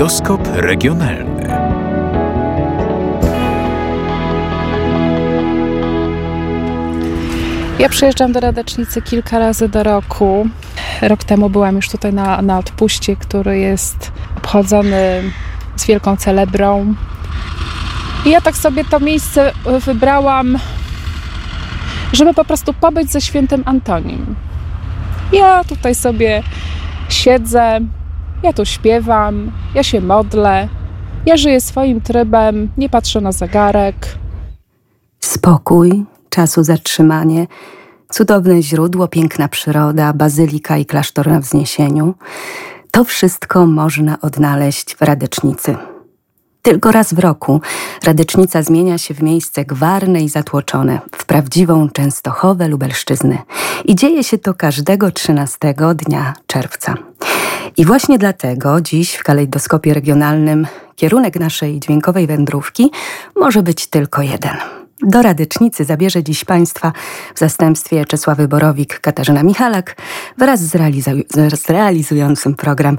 Kalejdoskop regionalny. Ja przyjeżdżam do Radecznicy kilka razy do roku. Rok temu byłam już tutaj na, na odpuście, który jest obchodzony z wielką celebrą. I ja tak sobie to miejsce wybrałam, żeby po prostu pobyć ze świętym Antonim. Ja tutaj sobie siedzę, ja tu śpiewam, ja się modlę, ja żyję swoim trybem, nie patrzę na zegarek. Spokój, czasu zatrzymanie, cudowne źródło, piękna przyroda, bazylika i klasztor na wzniesieniu. To wszystko można odnaleźć w Radecznicy. Tylko raz w roku Radecznica zmienia się w miejsce gwarne i zatłoczone, w prawdziwą Częstochowę Lubelszczyzny. I dzieje się to każdego 13 dnia czerwca. I właśnie dlatego dziś w kalejdoskopie regionalnym kierunek naszej dźwiękowej wędrówki może być tylko jeden. Do Radycznicy zabierze dziś Państwa w zastępstwie Czesławy Borowik, Katarzyna Michalak wraz z, realizu- z realizującym program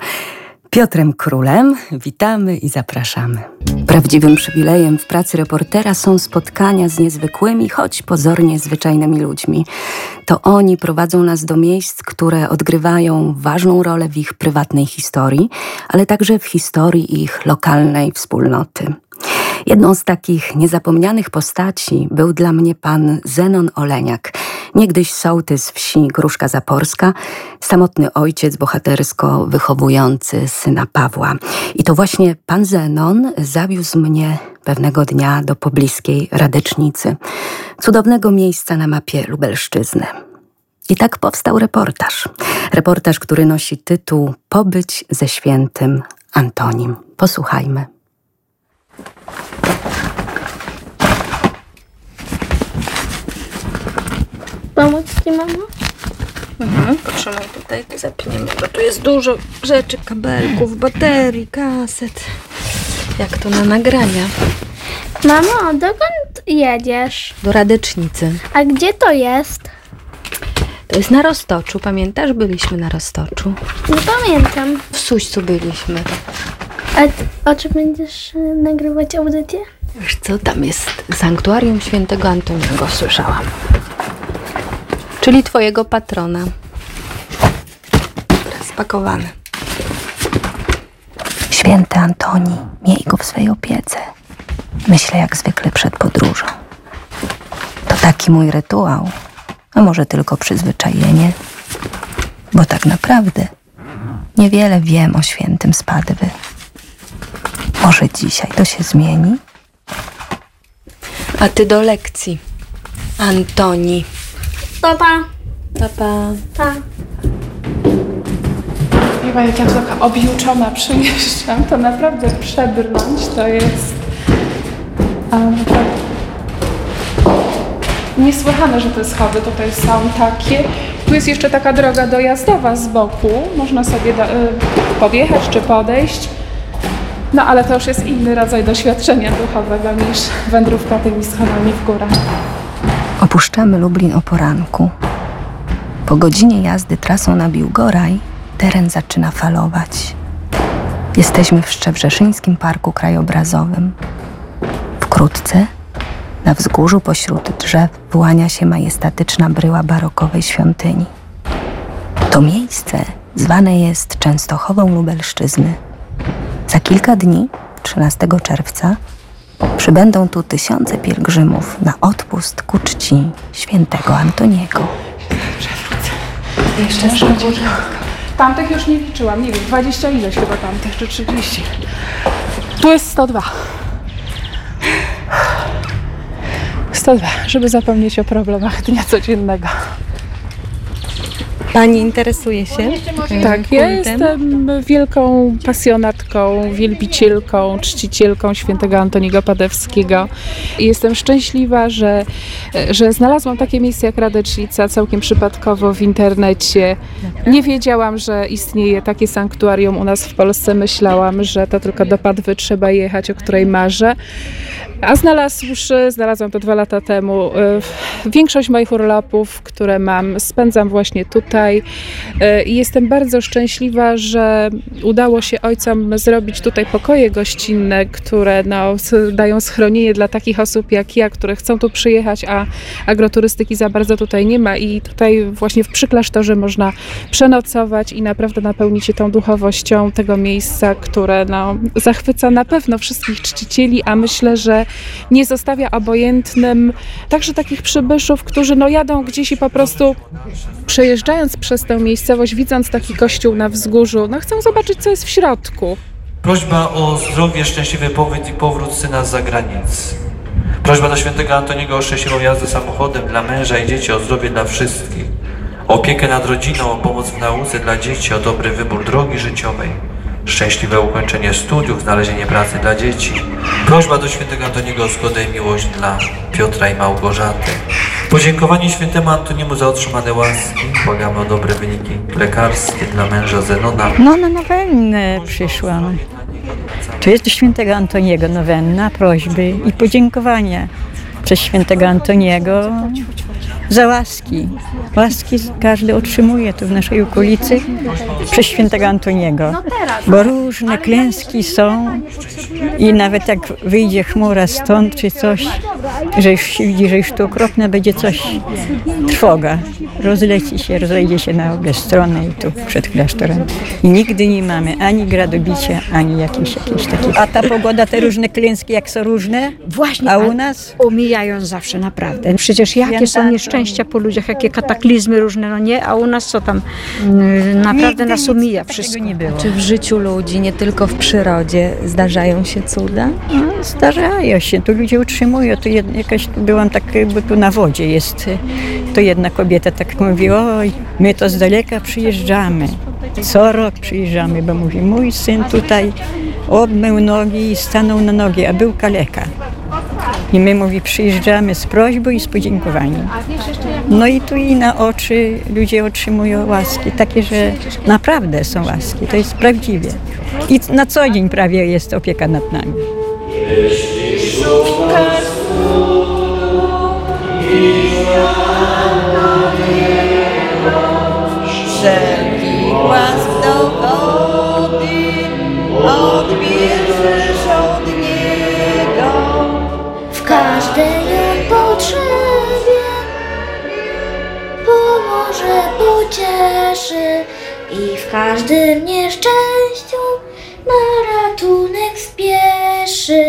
Piotrem Królem. Witamy i zapraszamy. Prawdziwym przywilejem w pracy reportera są spotkania z niezwykłymi, choć pozornie zwyczajnymi ludźmi. To oni prowadzą nas do miejsc, które odgrywają ważną rolę w ich prywatnej historii, ale także w historii ich lokalnej wspólnoty. Jedną z takich niezapomnianych postaci był dla mnie pan Zenon Oleniak, niegdyś sołtys wsi Gruszka Zaporska, samotny ojciec bohatersko wychowujący syna Pawła. I to właśnie pan Zenon zawiózł mnie pewnego dnia do pobliskiej Radecznicy, cudownego miejsca na mapie Lubelszczyzny. I tak powstał reportaż. Reportaż, który nosi tytuł Pobyć ze świętym Antonim. Posłuchajmy. Ci, mamo? Mhm, potrzymaj tutaj, zapniemy, bo tu jest dużo rzeczy, kabelków, baterii, kaset. Jak to na nagrania. Mamo, dokąd jedziesz? Do Radecznicy. A gdzie to jest? To jest na Roztoczu, pamiętasz? Byliśmy na Roztoczu. Nie pamiętam. W Suścu byliśmy. A ty, o czym będziesz y, nagrywać audycję? Wiesz co, tam jest sanktuarium świętego Antoniego, słyszałam. Czyli twojego patrona. Spakowane. Święty Antoni, miej go w swej opiece. Myślę jak zwykle przed podróżą. To taki mój rytuał, a może tylko przyzwyczajenie, bo tak naprawdę niewiele wiem o świętym Spadwy. Może dzisiaj to się zmieni? A ty do lekcji. Antoni. Papa. Papa. Pa. Chyba jak ja tu taka objuczona przyjeżdżam, to naprawdę przebrnąć to jest um, tak niesłychane, że te schody tutaj są takie. Tu jest jeszcze taka droga dojazdowa z boku, można sobie do, y, podjechać czy podejść. No ale to już jest inny rodzaj doświadczenia duchowego niż wędrówka tymi schodami w górę. Opuszczamy Lublin o poranku. Po godzinie jazdy trasą na Biłgoraj teren zaczyna falować. Jesteśmy w Szczebrzeszyńskim Parku Krajobrazowym. Wkrótce na wzgórzu pośród drzew wyłania się majestatyczna bryła barokowej świątyni. To miejsce zwane jest Częstochową Lubelszczyzny. Za kilka dni, 13 czerwca, przybędą tu tysiące pielgrzymów na odpust ku czci świętego Antoniego. Jeszcze Tamtych już nie liczyłam, nie wiem, 20 ileś chyba tamtych, czy 30. Tu jest 102. 102, żeby zapomnieć o problemach dnia codziennego. Pani interesuje się? Tak, ja jestem wielką pasjonatką, wielbicielką, czcicielką świętego Antoniego Padewskiego. I jestem szczęśliwa, że, że znalazłam takie miejsce jak Radecznica całkiem przypadkowo w internecie. Nie wiedziałam, że istnieje takie sanktuarium u nas w Polsce. Myślałam, że to tylko do Padwy trzeba jechać, o której marzę. A znalazłszy, znalazłam to dwa lata temu, y, większość moich urlopów, które mam, spędzam właśnie tutaj. Y, i jestem bardzo szczęśliwa, że udało się ojcom zrobić tutaj pokoje gościnne, które no, dają schronienie dla takich osób jak ja, które chcą tu przyjechać, a agroturystyki za bardzo tutaj nie ma. I tutaj właśnie w przyklasztorze można przenocować i naprawdę napełnić się tą duchowością tego miejsca, które no, zachwyca na pewno wszystkich czcicieli, a myślę, że nie zostawia obojętnym także takich przybyszów, którzy no, jadą gdzieś i po prostu przejeżdżając przez tę miejscowość, widząc taki kościół na wzgórzu, no chcą zobaczyć, co jest w środku. Prośba o zdrowie, szczęśliwy pobyt i powrót syna z zagranicy. Prośba do świętego Antoniego o szczęśliwą jazdę samochodem dla męża i dzieci, o zdrowie dla wszystkich. O opiekę nad rodziną, o pomoc w nauce dla dzieci, o dobry wybór drogi życiowej. Szczęśliwe ukończenie studiów, znalezienie pracy dla dzieci. Prośba do świętego Antoniego o zgodę i miłość dla Piotra i Małgorzaty. Podziękowanie świętemu Antoniemu za otrzymane łaski. Błagamy o dobre wyniki lekarskie dla męża Zenona. No na nowennę przyszłam. To jest do świętego Antoniego nowenna, prośby i podziękowania przez świętego Antoniego za łaski. Łaski każdy otrzymuje tu w naszej okolicy przez świętego Antoniego. Bo różne klęski są i nawet jak wyjdzie chmura stąd czy coś, że już się widzi, że już tu okropne będzie coś, trwoga. Rozleci się, rozejdzie się na obie strony i tu przed klasztorem. I nigdy nie mamy ani gradobicia, ani jakiejś, jakiejś takiej. A ta pogoda, te różne klęski, jak są różne, Właśnie, a u nas Omijają zawsze naprawdę. Przecież jakie są Święta nieszczęścia po ludziach, jakie kataklizmy różne, no nie? A u nas co tam? Yy, Naprawdę Nigdy nas takiego wszystko. nie było. Czy w życiu ludzi, nie tylko w przyrodzie, zdarzają się cuda? No, zdarzają się, tu ludzie utrzymują. Tu jakaś, byłam tak, bo tu na wodzie jest, y, to jedna kobieta tak mówi, oj, my to z daleka przyjeżdżamy. Co rok przyjeżdżamy, bo mówi, mój syn tutaj obmył nogi i stanął na nogi, a był kaleka. I my, mówi, przyjeżdżamy z prośbą i z podziękowaniem. No i tu i na oczy ludzie otrzymują łaski, takie, że naprawdę są łaski, to jest prawdziwie. I na co dzień prawie jest opieka nad nami. Wszelki w każdym nieszczęściu na ratunek spieszy.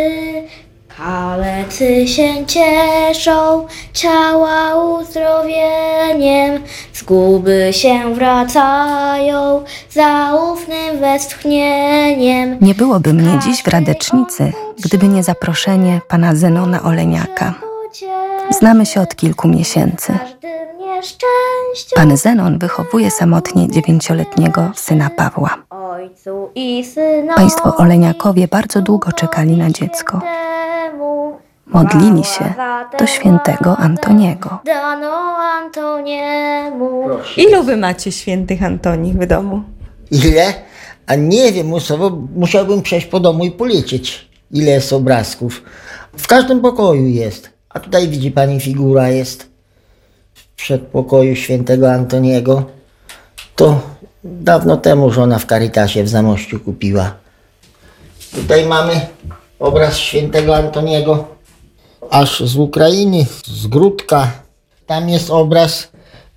Kalecy się cieszą ciała uzdrowieniem, zguby się wracają zaufnym westchnieniem. Nie byłoby mnie dziś w Radecznicy, gdyby nie zaproszenie pana Zenona Oleniaka. Znamy się od kilku miesięcy. Pan Zenon wychowuje samotnie dziewięcioletniego syna Pawła. Ojcu i synowi Państwo Oleniakowie bardzo długo czekali na dziecko. Modlili się do świętego Antoniego. Dano Antoniemu. Ilu wy macie świętych Antonich w domu? Ile? A nie wiem, musiał, musiałbym przejść po domu i policzyć, ile jest obrazków. W każdym pokoju jest. A tutaj widzi pani figura jest przedpokoju świętego Antoniego. To dawno temu żona w Karitasie w Zamościu kupiła. Tutaj mamy obraz świętego Antoniego, aż z Ukrainy, z Grudka. Tam jest obraz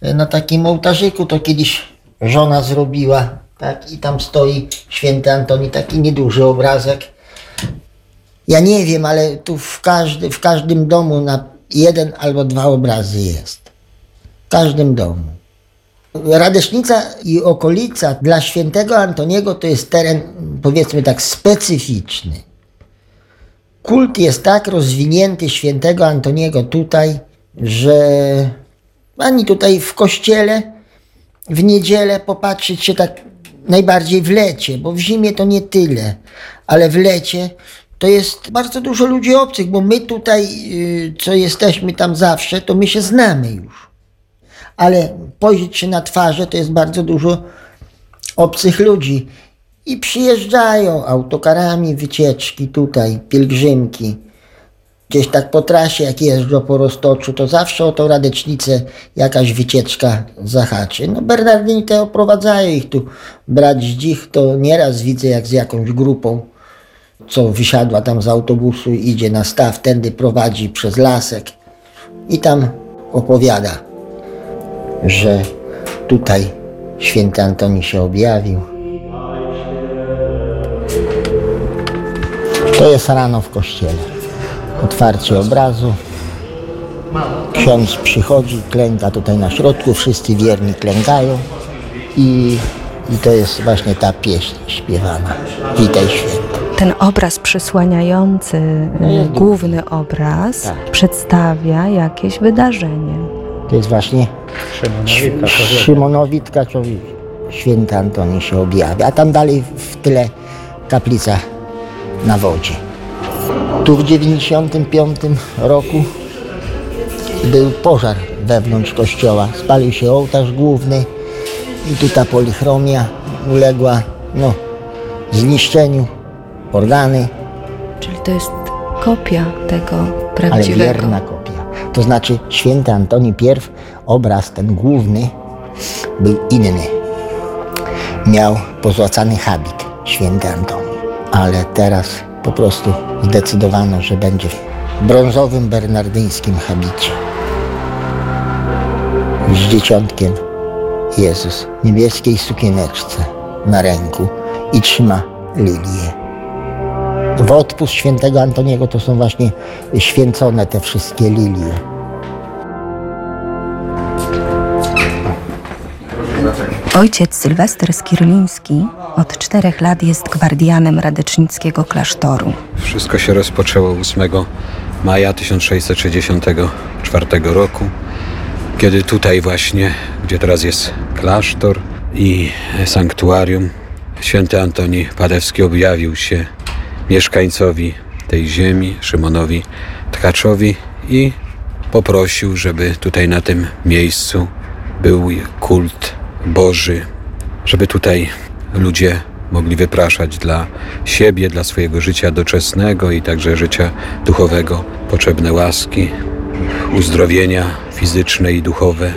e, na takim ołtarzyku, to kiedyś żona zrobiła. Tak, i tam stoi święty Antoni, taki nieduży obrazek. Ja nie wiem, ale tu w, każdy, w każdym domu na jeden albo dwa obrazy jest. W każdym domu. Radesznica i okolica dla świętego Antoniego to jest teren, powiedzmy tak, specyficzny. Kult jest tak rozwinięty świętego Antoniego tutaj, że ani tutaj w kościele w niedzielę popatrzeć się tak najbardziej w lecie, bo w zimie to nie tyle, ale w lecie to jest bardzo dużo ludzi obcych, bo my tutaj, y, co jesteśmy tam zawsze, to my się znamy już. Ale spojrzeć się na twarze to jest bardzo dużo obcych ludzi. I przyjeżdżają autokarami wycieczki tutaj, pielgrzymki. Gdzieś tak po trasie, jak jeżdżą po Roztoczu, to zawsze o tą Radecznicę jakaś wycieczka zahaczy. No Bernardyni te oprowadzają ich tu brać dzich, to nieraz widzę jak z jakąś grupą, co wysiadła tam z autobusu, idzie na staw, tędy prowadzi przez lasek i tam opowiada, że tutaj święty Antoni się objawił. To jest rano w kościele. Otwarcie obrazu. Ksiądz przychodzi, klęka tutaj na środku, wszyscy wierni klękają i, i to jest właśnie ta pieśń śpiewana. Witaj święty. Ten obraz przysłaniający, y, główny obraz, Tak. przedstawia jakieś wydarzenie. To jest właśnie Szymonowi Tkaczowi. Święty Antoni się objawia, a tam dalej w tyle kaplica na wodzie. Tu w 95 roku był pożar wewnątrz kościoła. Spalił się ołtarz główny i tu ta polichromia uległa no, zniszczeniu, organy, Czyli to jest kopia tego ale prawdziwego. wierna kopia. To znaczy święty Antoni I, obraz ten główny, był inny. Miał pozłacany habit święty Antoni, ale teraz po prostu zdecydowano, że będzie w brązowym bernardyńskim habicie. Z dzieciątkiem Jezus w niebieskiej sukieneczce na ręku i trzyma lilię. W odpust świętego Antoniego to są właśnie święcone te wszystkie lilie. Ojciec Sylwester Skirliński od czterech lat jest gwardianem radecznickiego klasztoru. Wszystko się rozpoczęło 8 maja 1664 roku, kiedy tutaj właśnie, gdzie teraz jest klasztor i sanktuarium, święty Antoni Padewski objawił się mieszkańcowi tej ziemi, Szymonowi Tkaczowi i poprosił, żeby tutaj na tym miejscu był kult Boży, żeby tutaj ludzie mogli wypraszać dla siebie, dla swojego życia doczesnego i także życia duchowego potrzebne łaski, uzdrowienia fizyczne i duchowe.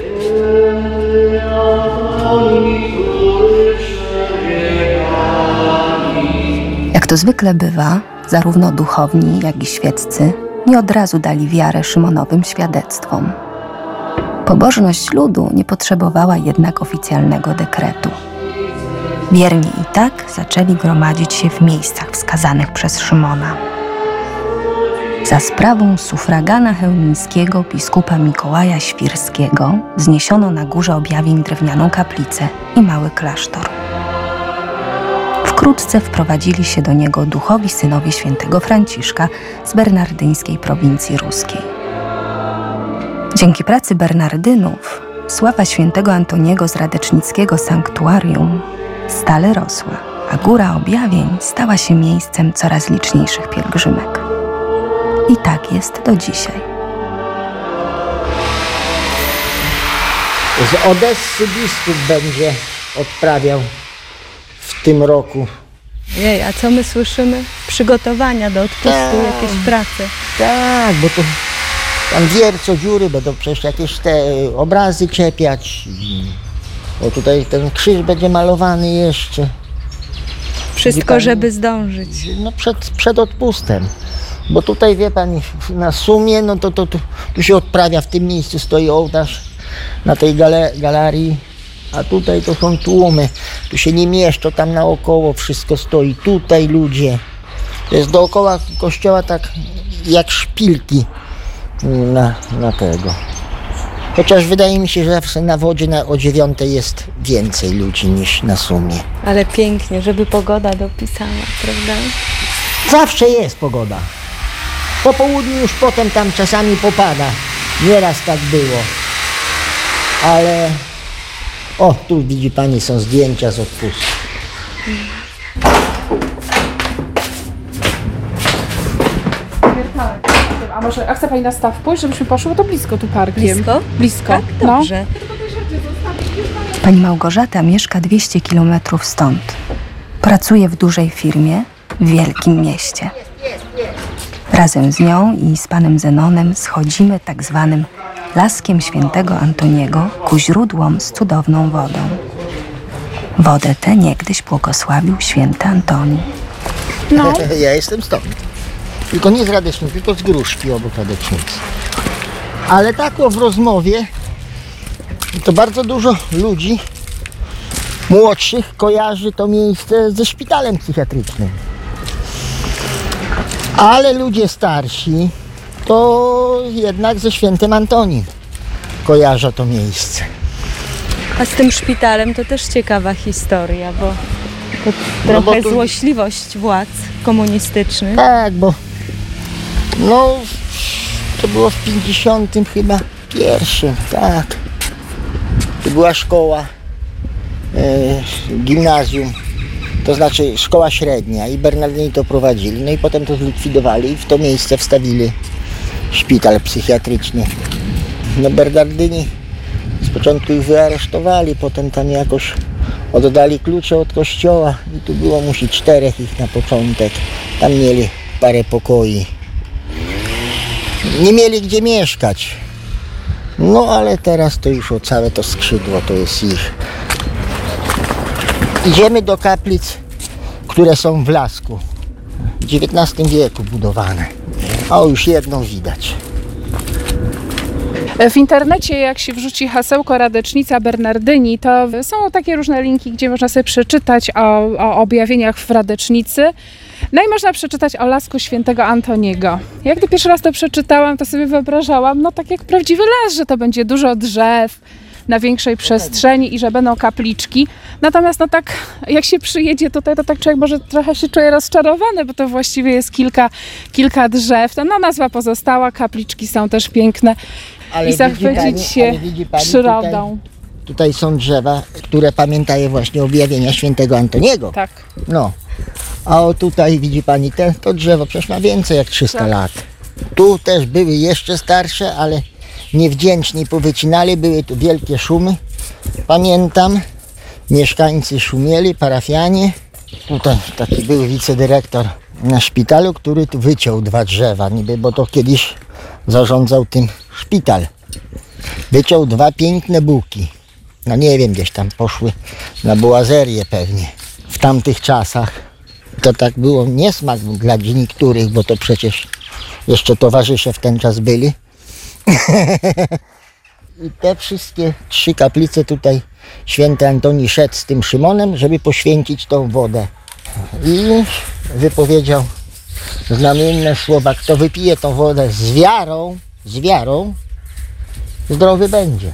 To zwykle bywa, zarówno duchowni, jak i świeccy nie od razu dali wiarę Szymonowym świadectwom. Pobożność ludu nie potrzebowała jednak oficjalnego dekretu. Wierni i tak zaczęli gromadzić się w miejscach wskazanych przez Szymona. Za sprawą sufragana chełmińskiego biskupa Mikołaja Świrskiego zniesiono na górze objawień drewnianą kaplicę i mały klasztor. Wkrótce wprowadzili się do niego duchowi synowie świętego Franciszka z bernardyńskiej prowincji ruskiej. Dzięki pracy Bernardynów sława świętego Antoniego z radecznickiego sanktuarium stale rosła, a góra objawień stała się miejscem coraz liczniejszych pielgrzymek. I tak jest do dzisiaj. Z Odessy biskup będzie odprawiał w tym roku. Jej, a co my słyszymy? Przygotowania do odpustu, Tak. jakieś prace. Tak, bo to tam wierco dziury będą przecież jakieś te obrazy czepiać. Bo tutaj ten krzyż będzie malowany jeszcze. Wszystko, żeby zdążyć. No przed, przed odpustem. Bo tutaj wie pani, na sumie, no to, to, to tu się odprawia, w tym miejscu stoi ołtarz na tej gale, galerii, a tutaj to są tłumy. Tu się nie mieszczą, tam naokoło wszystko stoi. Tutaj ludzie. To jest dookoła kościoła tak jak szpilki na, na tego. Chociaż wydaje mi się, że zawsze na wodzie na, o dziewiątej jest więcej ludzi niż na sumie. Ale pięknie, żeby pogoda dopisała, prawda? Zawsze jest pogoda. Po południu już potem tam czasami popada. Nieraz tak było. Ale... O, tu widzi pani, są zdjęcia z odpustu. A może, a chce Pani na staw pójść, żebyśmy poszły? Bo to blisko tu parkiem. Blisko? Blisko. Tak, dobrze. Pani Małgorzata mieszka 200 kilometrów stąd. Pracuje w dużej firmie w wielkim mieście. Razem z nią i z panem Zenonem schodzimy tak zwanym laskiem świętego Antoniego ku źródłom z cudowną wodą. Wodę tę niegdyś błogosławił święty Antoni. No. Ja jestem stąd. Tylko nie z Radecznicy, tylko z Gruszki obok Radecznicy. Ale tak w rozmowie to bardzo dużo ludzi młodszych kojarzy to miejsce ze szpitalem psychiatrycznym. Ale ludzie starsi to jednak ze świętym Antonim kojarzą to miejsce. A z tym szpitalem to też ciekawa historia, bo to No trochę bo tu- złośliwość władz komunistycznych. Tak, bo no to było w 50 chyba pierwszym, tak. To była szkoła, e, gimnazjum, to znaczy szkoła średnia i Bernardyni to prowadzili. No i potem to zlikwidowali i w to miejsce wstawili szpital psychiatryczny. No Bernardyni z początku ich wyaresztowali, potem tam jakoś oddali klucze od kościoła i tu było musi czterech ich na początek. Tam mieli parę pokoi. Nie mieli gdzie mieszkać. No ale teraz to już o całe to skrzydło to jest ich. Idziemy do kaplic, które są w Lasku. W XIX wieku budowane. O, już jedną widać. W internecie, jak się wrzuci hasełko Radecznica Bernardyni, to są takie różne linki, gdzie można sobie przeczytać o, o objawieniach w Radecznicy. No i można przeczytać o lasku świętego Antoniego. Jak gdy pierwszy raz to przeczytałam, to sobie wyobrażałam, no tak jak prawdziwy las, że to będzie dużo drzew na większej przestrzeni i że będą kapliczki. Natomiast no tak, jak się przyjedzie tutaj, to tak człowiek może trochę się czuje rozczarowany, bo to właściwie jest kilka, kilka drzew. No, nazwa pozostała, kapliczki są też piękne. Ale I zachwycić się pani przyrodą. Tutaj są drzewa, które pamiętają właśnie objawienia świętego Antoniego. Tak. No. A o tutaj widzi pani te, to drzewo przecież ma więcej jak 300 Tak. lat. Tu też były jeszcze starsze, ale niewdzięczni powycinali, były tu wielkie szumy. Pamiętam, mieszkańcy szumieli, parafianie. Tutaj taki był wicedyrektor na szpitalu, który tu wyciął dwa drzewa, niby, bo to kiedyś zarządzał tym szpital. Wyciął dwa piękne buki. No nie wiem, gdzieś tam poszły na boazerię pewnie. W tamtych czasach to tak było niesmak dla niektórych, bo to przecież jeszcze towarzysze w ten czas byli. I te wszystkie trzy kaplice tutaj święty Antoni szedł z tym Szymonem, żeby poświęcić tą wodę. I wypowiedział znamienne słowa, kto wypije tą wodę z wiarą, z wiarą, zdrowy będzie.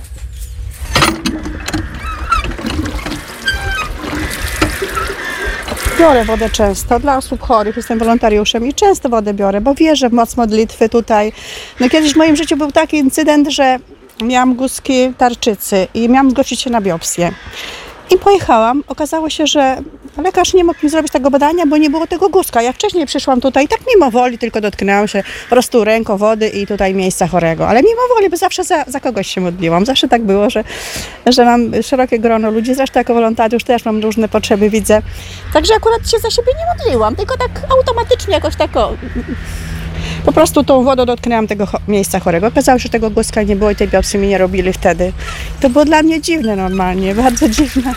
Biorę wodę często dla osób chorych, jestem wolontariuszem i często wodę biorę, bo wierzę w moc modlitwy tutaj. No kiedyś w moim życiu był taki incydent, że miałam guzki tarczycy i miałam zgłosić się na biopsję. I pojechałam. Okazało się, że lekarz nie mógł mi zrobić tego badania, bo nie było tego guzka. Ja wcześniej przyszłam tutaj, tak mimo woli, tylko dotknęłam się po prostu ręką wody i tutaj miejsca chorego. Ale mimo woli, bo zawsze za, za kogoś się modliłam. Zawsze tak było, że, że mam szerokie grono ludzi. Zresztą jako wolontariusz też mam różne potrzeby, widzę. Także akurat się za siebie nie modliłam, tylko tak automatycznie jakoś tak o, po prostu tą wodą dotknęłam tego miejsca chorego. Okazało się, że tego głoska nie było i tej biopsji mi nie robili wtedy. To było dla mnie dziwne normalnie, bardzo dziwne.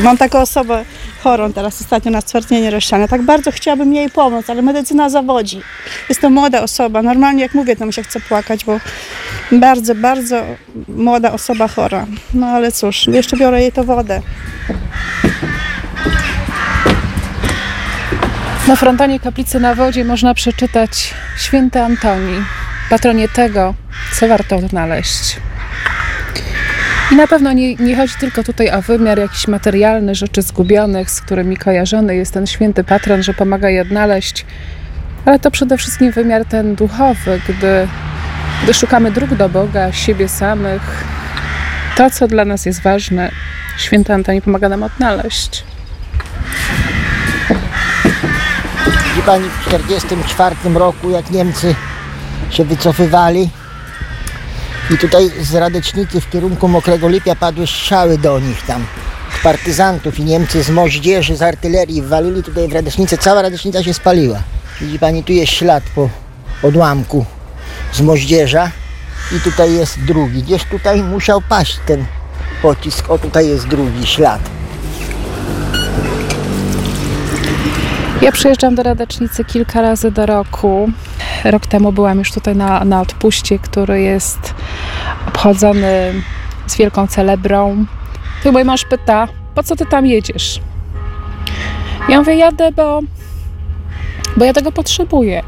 Mam taką osobę chorą teraz ostatnio na stwardnienie rozsiane. Tak bardzo chciałabym jej pomóc, ale medycyna zawodzi. Jest to młoda osoba. Normalnie jak mówię, to mi się chce płakać, bo bardzo, bardzo młoda osoba chora. No ale cóż, jeszcze biorę jej to wodę. Na frontonie kaplicy na wodzie można przeczytać Święty Antoni, patronie tego, co warto odnaleźć. I na pewno nie, nie chodzi tylko tutaj o wymiar jakiś materialny, rzeczy zgubionych, z którymi kojarzony jest ten święty patron, że pomaga je odnaleźć, ale to przede wszystkim wymiar ten duchowy, gdy, gdy szukamy dróg do Boga, siebie samych. To, co dla nas jest ważne, święty Antoni pomaga nam odnaleźć. Pani w 1944 roku, jak Niemcy się wycofywali i tutaj z Radecznicy w kierunku Mokrego Lipia padły strzały do nich tam, partyzantów i Niemcy z moździerzy, z artylerii walili tutaj w Radecznicę, cała Radecznica się spaliła. Widzi pani, tu jest ślad po odłamku z moździerza i tutaj jest drugi. Gdzieś tutaj musiał paść ten pocisk. O, tutaj jest drugi ślad. Ja przyjeżdżam do Radecznicy kilka razy do roku. Rok temu byłam już tutaj na, na odpuście, który jest obchodzony z wielką celebrą. Tu mój mąż pyta, po co ty tam jedziesz? Ja mówię, jadę, bo, bo ja tego potrzebuję.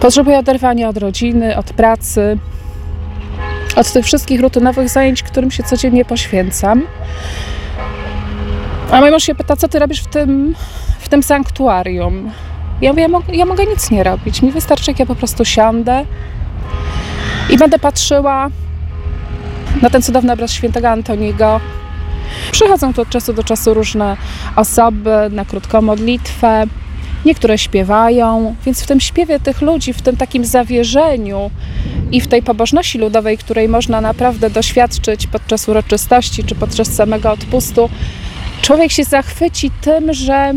Potrzebuję oderwania od rodziny, od pracy, od tych wszystkich rutynowych zajęć, którym się codziennie poświęcam. A mój mąż się pyta, co ty robisz w tym, w tym sanktuarium? Ja mówię, ja, mo- ja mogę nic nie robić. Mi wystarczy, jak ja po prostu siądę i będę patrzyła na ten cudowny obraz świętego Antoniego. Przychodzą tu od czasu do czasu różne osoby na krótką modlitwę. Niektóre śpiewają, więc w tym śpiewie tych ludzi, w tym takim zawierzeniu i w tej pobożności ludowej, której można naprawdę doświadczyć podczas uroczystości czy podczas samego odpustu, człowiek się zachwyci tym, że,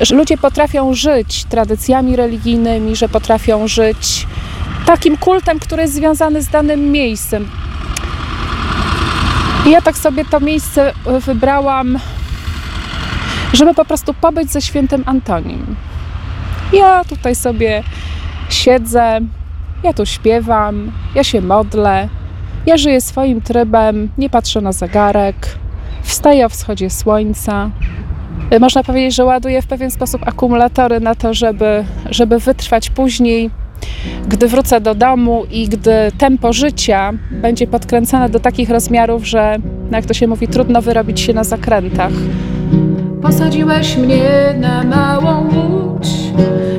że ludzie potrafią żyć tradycjami religijnymi, że potrafią żyć takim kultem, który jest związany z danym miejscem. I ja tak sobie to miejsce wybrałam, żeby po prostu pobyć ze świętym Antonim. Ja tutaj sobie siedzę, ja tu śpiewam, ja się modlę, ja żyję swoim trybem, nie patrzę na zegarek, wstaję o wschodzie słońca. Można powiedzieć, że ładuję w pewien sposób akumulatory na to, żeby, żeby wytrwać później, gdy wrócę do domu i gdy tempo życia będzie podkręcane do takich rozmiarów, że, no jak to się mówi, trudno wyrobić się na zakrętach. Posadziłeś mnie na małą łódź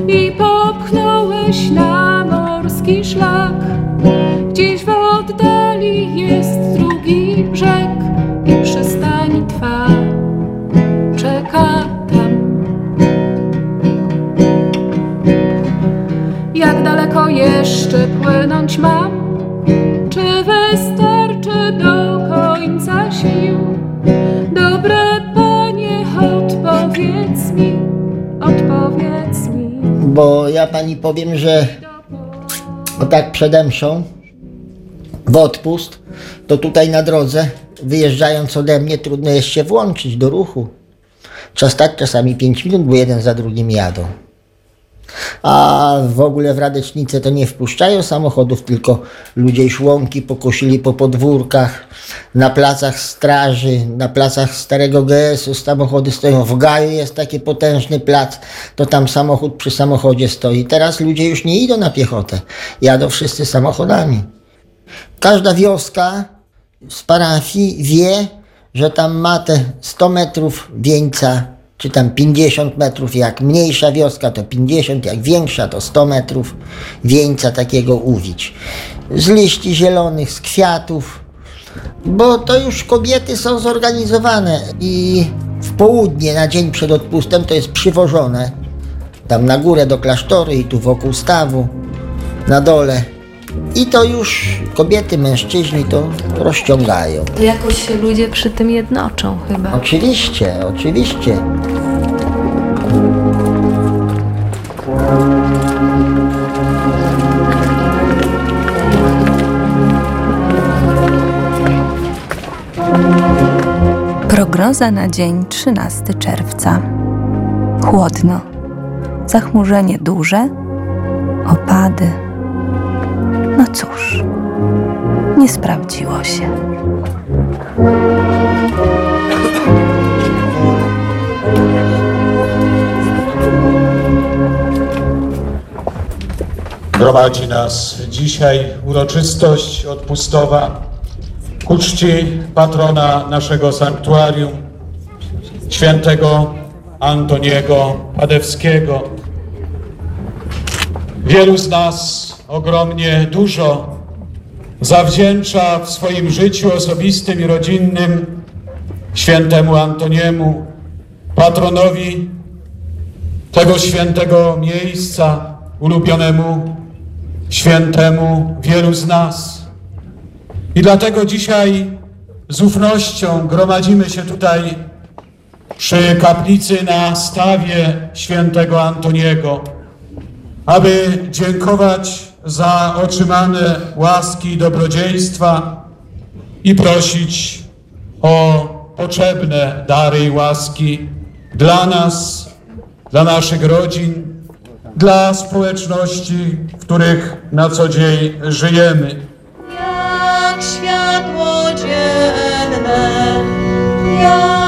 i popchnąłeś na morski szlak. Gdzieś w oddali jest drugi brzeg jeszcze płynąć mam? Czy wystarczy do końca sił? Dobre panie, odpowiedz mi, odpowiedz mi. Bo ja pani powiem, że o tak przede mszą w odpust, to tutaj na drodze, wyjeżdżając ode mnie, trudno jest się włączyć do ruchu. Trzeba stać czasami 5 minut, bo jeden za drugim jadą. A w ogóle w Radecznicy to nie wpuszczają samochodów, tylko ludzie już łąki pokosili po podwórkach, na placach straży, na placach starego GS-u samochody stoją. W Gaju jest taki potężny plac, to tam samochód przy samochodzie stoi. Teraz ludzie już nie idą na piechotę, jadą wszyscy samochodami. Każda wioska z parafii wie, że tam ma te 100 metrów wieńca, czy tam 50 metrów. Jak mniejsza wioska to 50, jak większa to 100 metrów wieńca takiego uwić. Z liści zielonych, z kwiatów, bo to już kobiety są zorganizowane i w południe na dzień przed odpustem to jest przywożone tam na górę do klasztoru i tu wokół stawu, na dole. I to już kobiety, mężczyźni to rozciągają. To jakoś się ludzie przy tym jednoczą chyba. Oczywiście, oczywiście. Prognoza na dzień 13 czerwca. Chłodno. Zachmurzenie duże. Opady. No cóż, nie sprawdziło się. Prowadzi nas dzisiaj uroczystość odpustowa ku czci patrona naszego sanktuarium, świętego Antoniego Padewskiego. Wielu z nas ogromnie dużo zawdzięcza w swoim życiu osobistym i rodzinnym świętemu Antoniemu, patronowi tego świętego miejsca, ulubionemu świętemu wielu z nas. I dlatego dzisiaj z ufnością gromadzimy się tutaj przy kaplicy na stawie świętego Antoniego, aby dziękować za otrzymane łaski i dobrodziejstwa i prosić o potrzebne dary i łaski dla nas, dla naszych rodzin, dla społeczności, w których na co dzień żyjemy. Jak światło dzienne, jak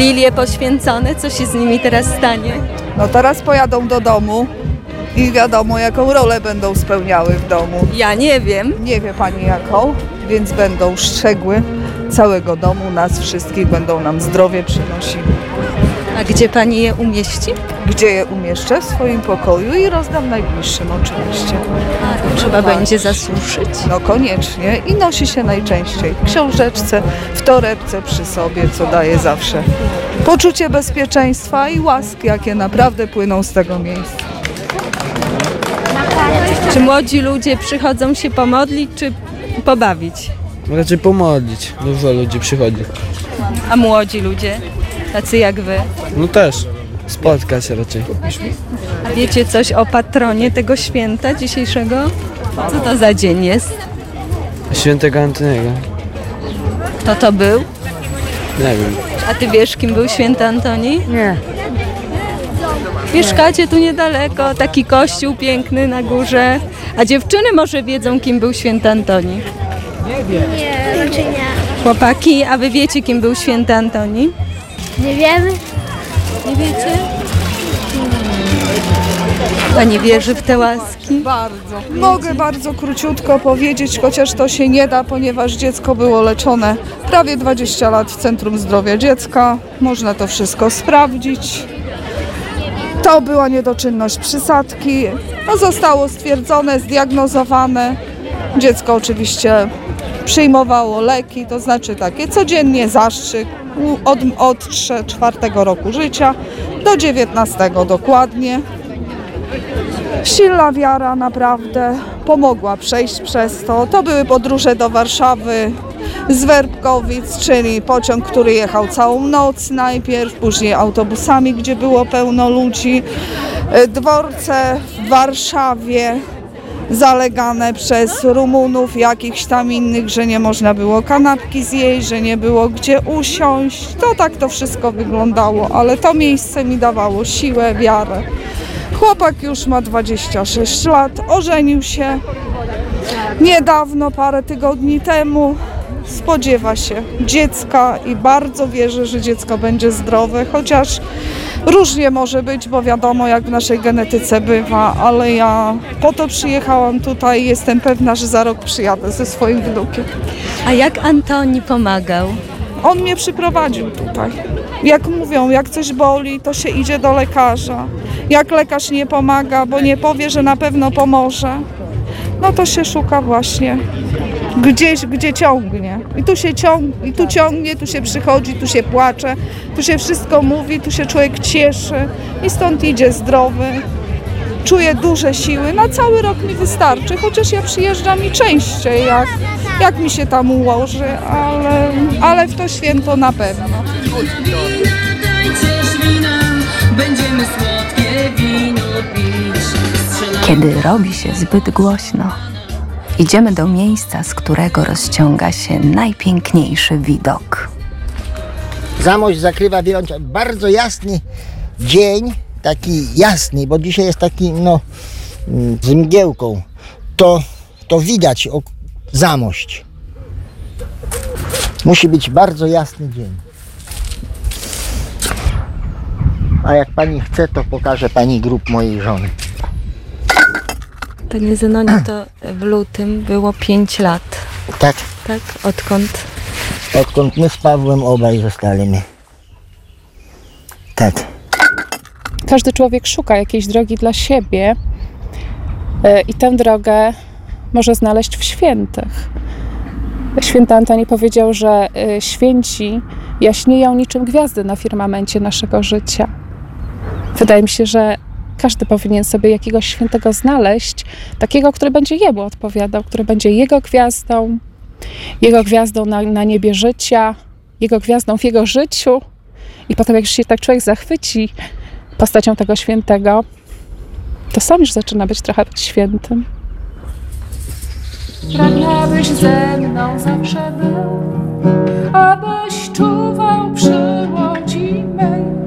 Lilie poświęcone, co się z nimi teraz stanie? No teraz pojadą do domu i wiadomo jaką rolę będą spełniały w domu. Ja nie wiem. Nie wie pani jaką, więc będą strzegły całego domu, nas wszystkich, będą nam zdrowie przynosiły. A gdzie pani je umieści? Gdzie je umieszczę? W swoim pokoju i rozdam najbliższym oczywiście. Trzeba będzie zasuszyć. No koniecznie i nosi się najczęściej w książeczce, w torebce przy sobie, co daje zawsze poczucie bezpieczeństwa i łaski, jakie naprawdę płyną z tego miejsca. Czy młodzi ludzie przychodzą się pomodlić, czy pobawić? Raczej pomodlić. Dużo ludzi przychodzi. A młodzi ludzie, tacy jak wy? No też. Spotkać raczej. A wiecie coś o patronie tego święta dzisiejszego? Co to za dzień jest? Świętego Antoniego. Kto to był? Nie wiem. A ty wiesz, kim był święty Antoni? Nie. Mieszkacie tu niedaleko, taki kościół piękny na górze. A dziewczyny może wiedzą, kim był święty Antoni? Nie, raczej nie. Chłopaki, a wy wiecie, kim był święty Antoni? Nie wiemy. Nie wiecie? Pani wierzy w te łaski? Bardzo. Mogę bardzo króciutko powiedzieć, chociaż to się nie da, ponieważ dziecko było leczone prawie 20 lat w Centrum Zdrowia Dziecka. Można to wszystko sprawdzić. To była niedoczynność przysadki. No, zostało stwierdzone, zdiagnozowane. Dziecko oczywiście przyjmowało leki, to znaczy takie codziennie zastrzyk od, od 3-4 roku życia do 19 dokładnie. Silna wiara naprawdę pomogła przejść przez to. To były podróże do Warszawy z Werbkowic, czyli pociąg, który jechał całą noc najpierw, później autobusami, gdzie było pełno ludzi, e, dworce w Warszawie zalegane przez Rumunów, jakichś tam innych, że nie można było kanapki zjeść, że nie było gdzie usiąść. To tak to wszystko wyglądało, ale to miejsce mi dawało siłę, wiarę. Chłopak już ma 26 lat, ożenił się niedawno, parę tygodni temu. Spodziewa się dziecka i bardzo wierzę, że dziecko będzie zdrowe, chociaż różnie może być, bo wiadomo jak w naszej genetyce bywa, ale ja po to przyjechałam tutaj i jestem pewna, że za rok przyjadę ze swoim wnukiem. A jak Antoni pomagał? On mnie przyprowadził tutaj. Jak mówią, jak coś boli, to się idzie do lekarza. Jak lekarz nie pomaga, bo nie powie, że na pewno pomoże, no to się szuka właśnie gdzieś, gdzie ciągnie. I tu się ciągnie, i tu ciągnie, tu się przychodzi, tu się płacze, tu się wszystko mówi, tu się człowiek cieszy i stąd idzie zdrowy. Czuję duże siły, na cały rok mi wystarczy, chociaż ja przyjeżdżam i częściej, jak, jak mi się tam ułoży, ale, ale w to święto na pewno. Kiedy robi się zbyt głośno, idziemy do miejsca, z którego rozciąga się najpiękniejszy widok. Zamość zakrywa wielącia. Bardzo jasny dzień, taki jasny, bo dzisiaj jest taki no mm, z mgiełką. To, to widać o, zamość. Musi być bardzo jasny dzień. A jak pani chce, to pokażę pani grób mojej żony. Panie Zenonie, to w lutym było 5 lat, Tak, tak? Odkąd? odkąd my z Pawłem obaj zostaliśmy. Tak. Każdy człowiek szuka jakiejś drogi dla siebie e, i tę drogę może znaleźć w świętych. Święty Antoni powiedział, że e, święci jaśnieją niczym gwiazdy na firmamencie naszego życia. Wydaje mi się, że każdy powinien sobie jakiegoś świętego znaleźć, takiego, który będzie jemu odpowiadał, który będzie jego gwiazdą, jego gwiazdą na, na niebie życia, jego gwiazdą w jego życiu. I potem, jak już się tak człowiek zachwyci postacią tego świętego, to sam już zaczyna być trochę świętym. Pragnęłabyś ze mną zawsze był, abyś czuwał przy łodzi mej,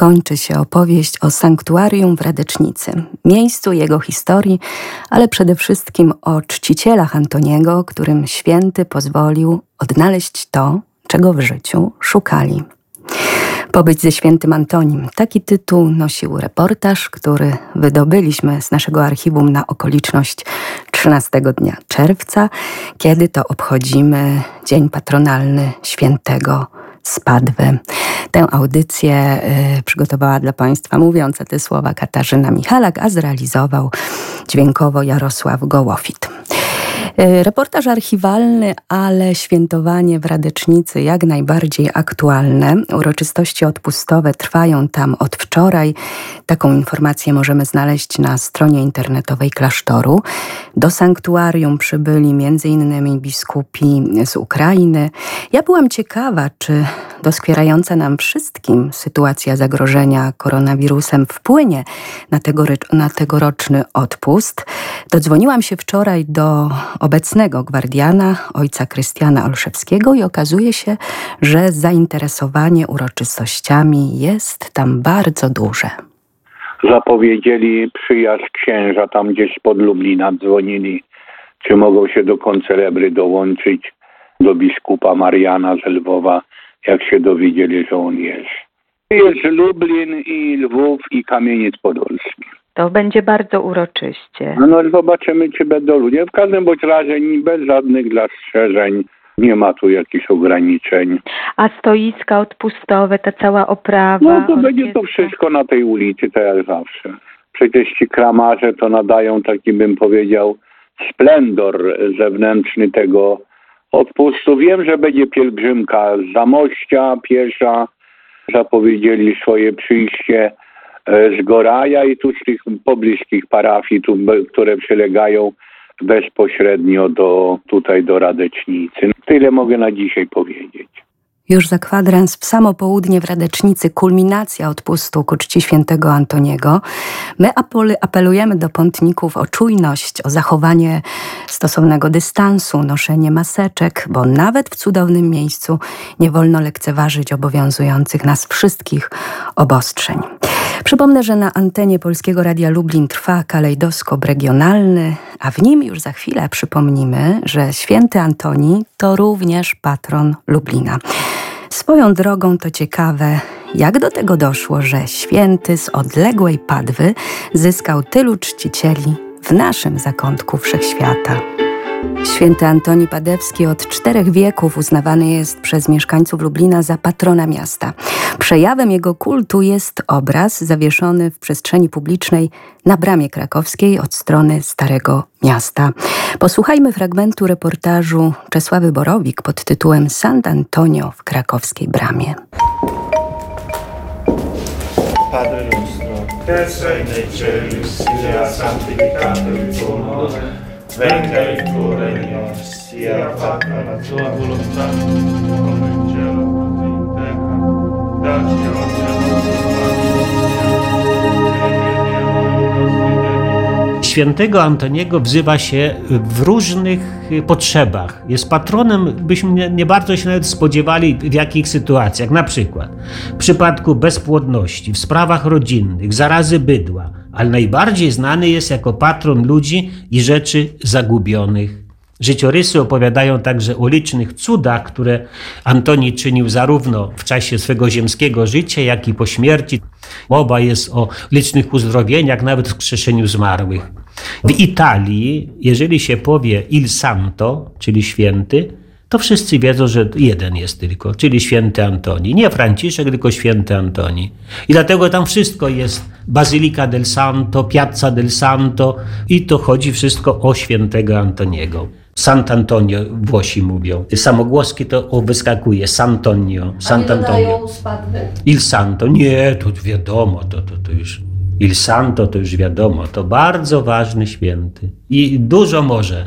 kończy się opowieść o sanktuarium w Radecznicy, miejscu jego historii, ale przede wszystkim o czcicielach Antoniego, którym święty pozwolił odnaleźć to, czego w życiu szukali. Pobyć ze świętym Antonim. Taki tytuł nosił reportaż, który wydobyliśmy z naszego archiwum na okoliczność 13 dnia czerwca, kiedy to obchodzimy Dzień Patronalny Świętego Spadwy. Tę audycję y, przygotowała dla Państwa mówiąca te słowa Katarzyna Michalak, a zrealizował dźwiękowo Jarosław Gołofit. Y, Reportaż archiwalny, ale świętowanie w Radecznicy jak najbardziej aktualne. Uroczystości odpustowe trwają tam od wczoraj. Taką informację możemy znaleźć na stronie internetowej klasztoru. Do sanktuarium przybyli m.in. biskupi z Ukrainy. Ja byłam ciekawa, czy doskwierająca nam wszystkim sytuacja zagrożenia koronawirusem wpłynie na, tegory- na tegoroczny odpust. Dodzwoniłam się wczoraj do obecnego gwardiana, ojca Krystiana Olszewskiego i okazuje się, że zainteresowanie uroczystościami jest tam bardzo duże. zapowiedzieli przyjazd księża tam gdzieś pod Lublina, dzwonili, czy mogą się do koncelebry dołączyć do biskupa Mariana z Lwowa, jak się dowiedzieli, że on jest. Jest Lublin i Lwów i Kamieniec Podolski. To będzie bardzo uroczyście. No, no zobaczymy, czy będą ludzie. W każdym bądź razie bez żadnych zastrzeżeń. Nie ma tu jakichś ograniczeń. A stoiska odpustowe, ta cała oprawa. No to będzie to wszystko na tej ulicy, tak jak zawsze. Przecież ci kramarze to nadają taki, bym powiedział, splendor zewnętrzny tego odpustu. Wiem, że będzie pielgrzymka z Zamościa, piesza. Zapowiedzieli swoje przyjście z Goraja i tych pobliskich parafii, tu, które przylegają bezpośrednio do, tutaj do Radecznicy. Tyle mogę na dzisiaj powiedzieć. Już za kwadrans w samo południe w Radecznicy kulminacja odpustu ku czci świętego Antoniego. My apelujemy do pątników o czujność, o zachowanie stosownego dystansu, noszenie maseczek, bo nawet w cudownym miejscu nie wolno lekceważyć obowiązujących nas wszystkich obostrzeń. Przypomnę, że na antenie Polskiego Radia Lublin trwa kalejdoskop regionalny, a w nim już za chwilę przypomnimy, że święty Antoni to również patron Lublina. Swoją drogą to ciekawe, jak do tego doszło, że święty z odległej Padwy zyskał tylu czcicieli w naszym zakątku wszechświata. Święty Antoni Padewski od czterech wieków uznawany jest przez mieszkańców Lublina za patrona miasta. Przejawem jego kultu jest obraz zawieszony w przestrzeni publicznej na bramie krakowskiej od strony Starego Miasta. Posłuchajmy fragmentu reportażu Czesławy Borowik pod tytułem Sant'Antonio w krakowskiej bramie. Padre nome, venga il tuo regno, sia fatta la tua volontà, come in cielo così in terra. Dacci oggi Świętego Antoniego wzywa się w różnych potrzebach. Jest patronem, byśmy nie bardzo się nawet spodziewali w jakich sytuacjach. Na przykład w przypadku bezpłodności, w sprawach rodzinnych, zarazy bydła, ale najbardziej znany jest jako patron ludzi i rzeczy zagubionych. Życiorysy opowiadają także o licznych cudach, które Antoni czynił zarówno w czasie swego ziemskiego życia, jak i po śmierci. Mowa jest o licznych uzdrowieniach, nawet wskrzeszeniu zmarłych. W Italii, jeżeli się powie Il Santo, czyli święty, to wszyscy wiedzą, że jeden jest tylko, czyli święty Antoni. Nie Franciszek, tylko święty Antoni. I dlatego tam wszystko jest Bazylika del Santo, Piazza del Santo i to chodzi wszystko o świętego Antoniego. Sant'Antonio Włosi mówią. Samogłoski to wyskakuje. Santonio. Sant'Antonio. Il Santo. Nie, to wiadomo, to, to, to już. Il Santo to już wiadomo. To bardzo ważny święty. I dużo może.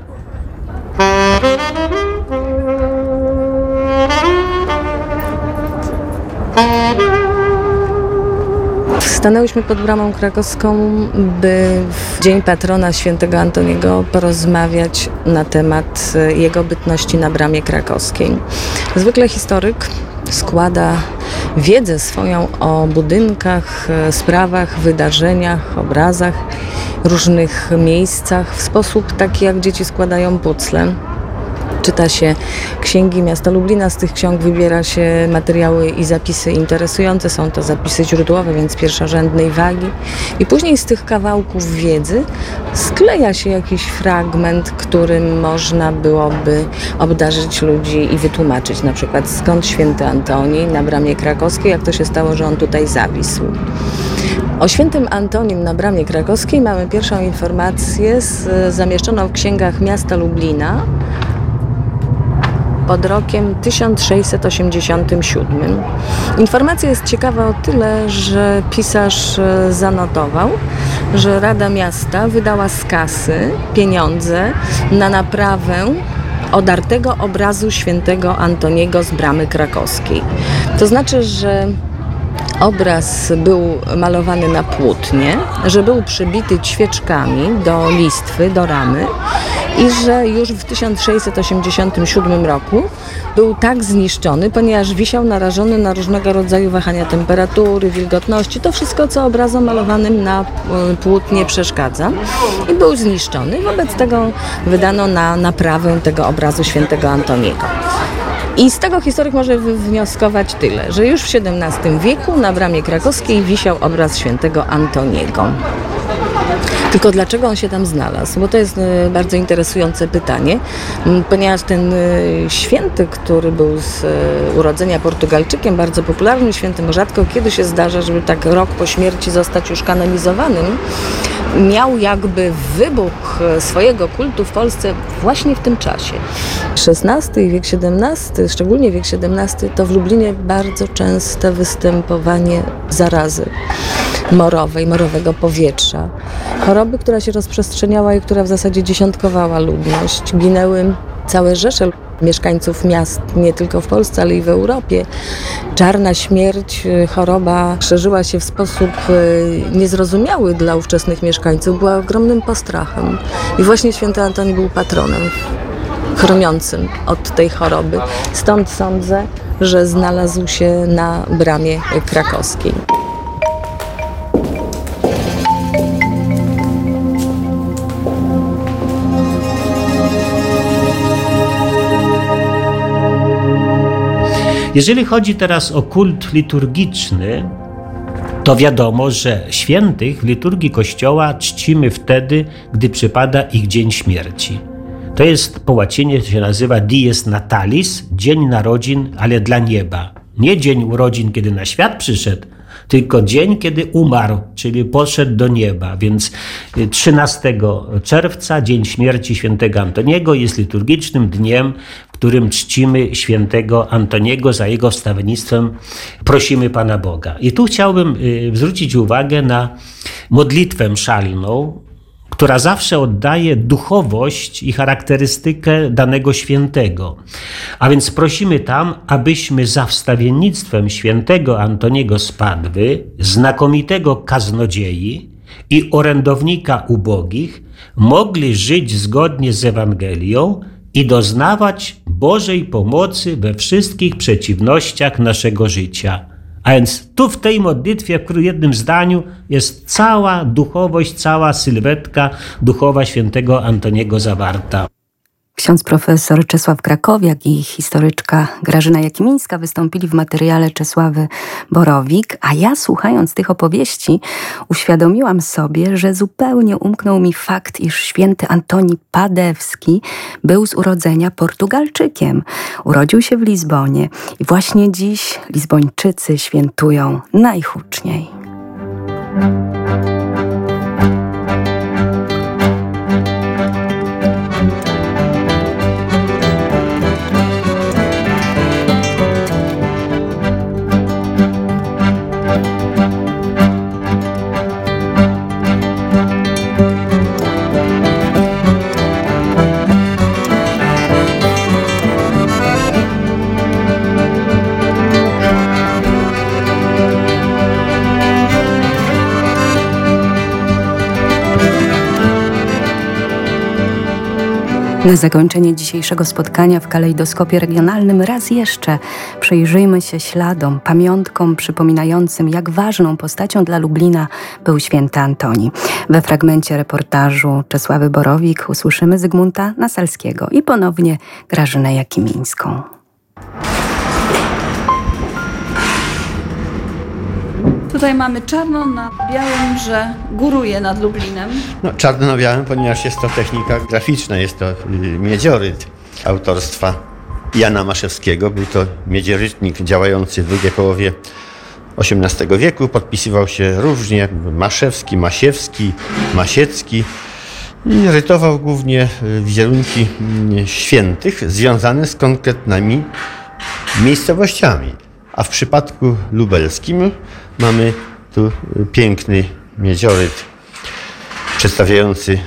Stanęłyśmy pod bramą krakowską, by w Dzień Patrona Świętego Antoniego porozmawiać na temat jego bytności na bramie krakowskiej. Zwykle historyk składa wiedzę swoją o budynkach, sprawach, wydarzeniach, obrazach, różnych miejscach w sposób taki, jak dzieci składają pucle czyta się księgi miasta Lublina, z tych ksiąg wybiera się materiały i zapisy interesujące. Są to zapisy źródłowe, więc pierwszorzędnej wagi. I później z tych kawałków wiedzy skleja się jakiś fragment, którym można byłoby obdarzyć ludzi i wytłumaczyć na przykład skąd święty Antoni na bramie krakowskiej, jak to się stało, że on tutaj zawisł. O świętym Antonim na bramie krakowskiej mamy pierwszą informację z, zamieszczoną w księgach miasta Lublina pod rokiem 1687. Informacja jest ciekawa o tyle, że pisarz zanotował, że Rada Miasta wydała z kasy pieniądze na naprawę odartego obrazu świętego Antoniego z bramy krakowskiej. To znaczy, że Obraz był malowany na płótnie, że był przybity świeczkami do listwy, do ramy i że już w 1687 roku był tak zniszczony, ponieważ wisiał narażony na różnego rodzaju wahania temperatury, wilgotności, to wszystko, co obrazom malowanym na płótnie przeszkadza i był zniszczony. Wobec tego wydano na naprawę tego obrazu świętego Antoniego. I z tego historyk może wnioskować tyle, że już w XVII wieku na bramie krakowskiej wisiał obraz świętego Antoniego. Tylko dlaczego on się tam znalazł? Bo to jest e, bardzo interesujące pytanie, ponieważ ten e, święty, który był z e, urodzenia Portugalczykiem, bardzo popularnym świętym, rzadko kiedy się zdarza, żeby tak rok po śmierci zostać już kanonizowanym, miał jakby wybuch swojego kultu w Polsce właśnie w tym czasie. XVI wiek XVII, szczególnie wiek XVII, to w Lublinie bardzo częste występowanie zarazy morowej, morowego powietrza. Choroby, która się rozprzestrzeniała i która w zasadzie dziesiątkowała ludność. Ginęły całe rzesze mieszkańców miast, nie tylko w Polsce, ale i w Europie. Czarna śmierć, choroba szerzyła się w sposób niezrozumiały dla ówczesnych mieszkańców, była ogromnym postrachem. I właśnie święty Antoni był patronem chroniącym od tej choroby. Stąd sądzę, że znalazł się na bramie krakowskiej. Jeżeli chodzi teraz o kult liturgiczny, to wiadomo, że świętych w liturgii Kościoła czcimy wtedy, gdy przypada ich dzień śmierci. To jest po łacinie się nazywa Dies Natalis, dzień narodzin, ale dla nieba. Nie dzień urodzin, kiedy na świat przyszedł, tylko dzień, kiedy umarł, czyli poszedł do nieba. Więc 13 czerwca, dzień śmierci świętego Antoniego, jest liturgicznym dniem, w którym czcimy świętego Antoniego za jego wstawiennictwem, prosimy Pana Boga. I tu chciałbym zwrócić uwagę na modlitwę mszalną, która zawsze oddaje duchowość i charakterystykę danego świętego. A więc prosimy tam, abyśmy za wstawiennictwem świętego Antoniego z Padwy, znakomitego kaznodziei i orędownika ubogich, mogli żyć zgodnie z Ewangelią i doznawać Bożej pomocy we wszystkich przeciwnościach naszego życia. A więc tu w tej modlitwie, w jednym zdaniu jest cała duchowość, cała sylwetka duchowa świętego Antoniego zawarta. Ksiądz profesor Czesław Krakowiak i historyczka Grażyna Jakimińska wystąpili w materiale Czesławy Borowik, a ja słuchając tych opowieści uświadomiłam sobie, że zupełnie umknął mi fakt, iż święty Antoni Padewski był z urodzenia Portugalczykiem. Urodził się w Lizbonie i właśnie dziś Lizbończycy świętują najhuczniej. Na zakończenie dzisiejszego spotkania w kalejdoskopie regionalnym raz jeszcze przyjrzyjmy się śladom, pamiątkom przypominającym, jak ważną postacią dla Lublina był święty Antoni. We fragmencie reportażu Czesławy Borowik usłyszymy Zygmunta Nasalskiego i ponownie Grażynę Jakimińską. Tutaj mamy czarno na białym, że góruje nad Lublinem. No, czarno na białym, ponieważ jest to technika graficzna, jest to y, miedzioryt autorstwa Jana Maszewskiego. Był to miedziorytnik działający w drugiej połowie XVIII wieku. Podpisywał się różnie Maszewski, Masiewski, Masiecki i rytował głównie y, wizerunki y, świętych związane z konkretnymi miejscowościami. A w przypadku lubelskim mamy tu piękny miedzioryt przedstawiający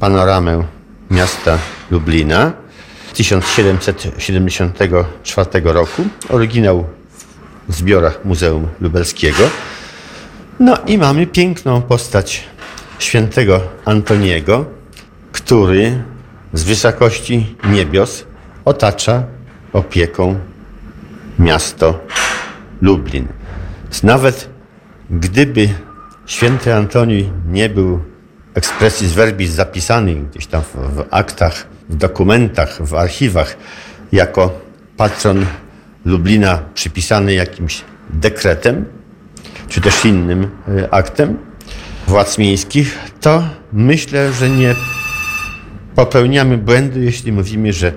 panoramę miasta Lublina 1774 roku. Oryginał w zbiorach Muzeum Lubelskiego. No i mamy piękną postać świętego Antoniego, który z wysokości niebios otacza opieką miasto Lublin. Nawet gdyby święty Antoni nie był expressis verbis zapisany gdzieś tam w, aktach, w dokumentach, w archiwach jako patron Lublina przypisany jakimś dekretem, czy też innym y, aktem władz miejskich, to myślę, że nie popełniamy błędu, jeśli mówimy, że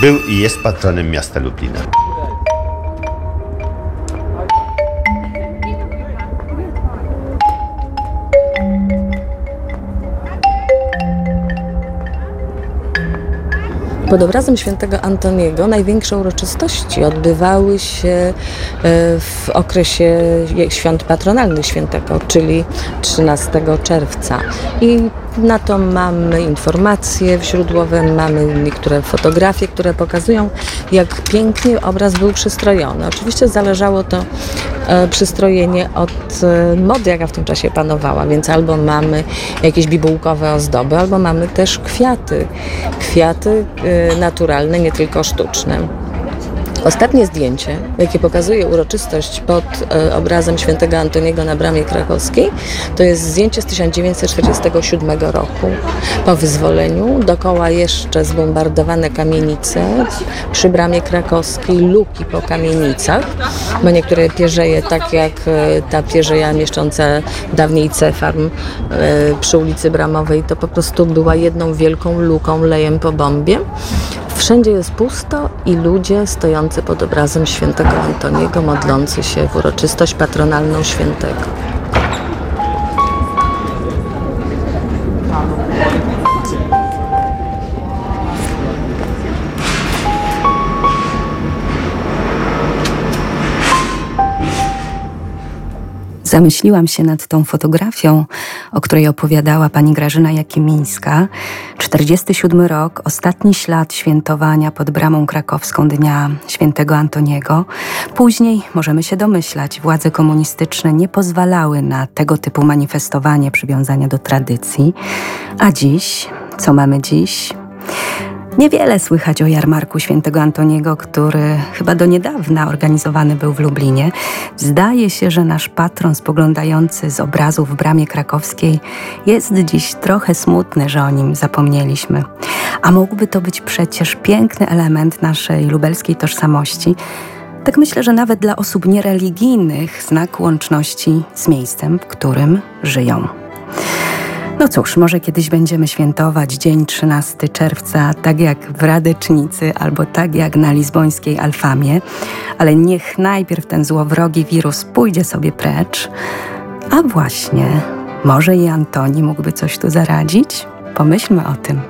był i jest patronem miasta Lublina. Pod obrazem świętego Antoniego największe uroczystości odbywały się e, w okresie świąt patronalnych świętego, czyli 13 czerwca. I na to mamy informacje w źródłowe, mamy niektóre fotografie, które pokazują, jak pięknie obraz był przystrojony. Oczywiście zależało to e, przystrojenie od e, mody, jaka w tym czasie panowała, więc albo mamy jakieś bibułkowe ozdoby, albo mamy też kwiaty. Kwiaty e, naturalne, nie tylko sztuczne. Ostatnie zdjęcie, jakie pokazuje uroczystość pod e, obrazem świętego Antoniego na bramie krakowskiej, to jest zdjęcie z 1947 roku. Po wyzwoleniu dokoła jeszcze zbombardowane kamienice przy bramie krakowskiej, luki po kamienicach, bo niektóre pierzeje, tak jak e, ta pierzeja mieszcząca dawniej Cefarm e, przy ulicy Bramowej, to po prostu była jedną wielką luką lejem po bombie. Wszędzie jest pusto i ludzie stojący pod obrazem świętego Antoniego, modlący się w uroczystość patronalną świętego. Zamyśliłam się nad tą fotografią, o której opowiadała pani Grażyna Jakimińska. 47 rok, ostatni ślad świętowania pod bramą krakowską Dnia Świętego Antoniego. Później, możemy się domyślać, władze komunistyczne nie pozwalały na tego typu manifestowanie przywiązania do tradycji. A dziś, co mamy dziś? Niewiele słychać o jarmarku świętego Antoniego, który chyba do niedawna organizowany był w Lublinie. Zdaje się, że nasz patron spoglądający z obrazów w bramie krakowskiej jest dziś trochę smutny, że o nim zapomnieliśmy. A mógłby to być przecież piękny element naszej lubelskiej tożsamości. Tak myślę, że nawet dla osób niereligijnych znak łączności z miejscem, w którym żyją. No cóż, może kiedyś będziemy świętować dzień 13 czerwca, tak jak w Radecznicy albo tak jak na lizbońskiej Alfamie, ale niech najpierw ten złowrogi wirus pójdzie sobie precz. A właśnie, może i Antoni mógłby coś tu zaradzić? Pomyślmy o tym.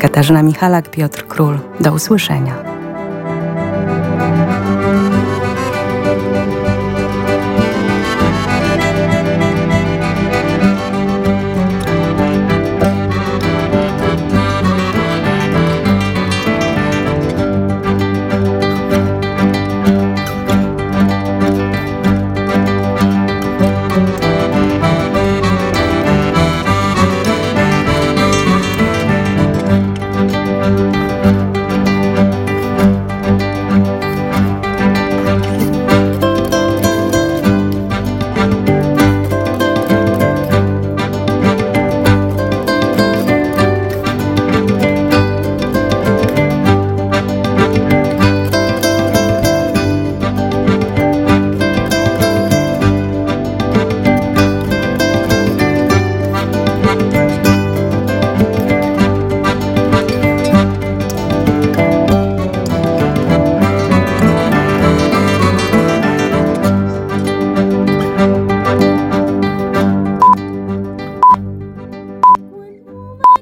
Katarzyna Michalak, Piotr Król. Do usłyszenia.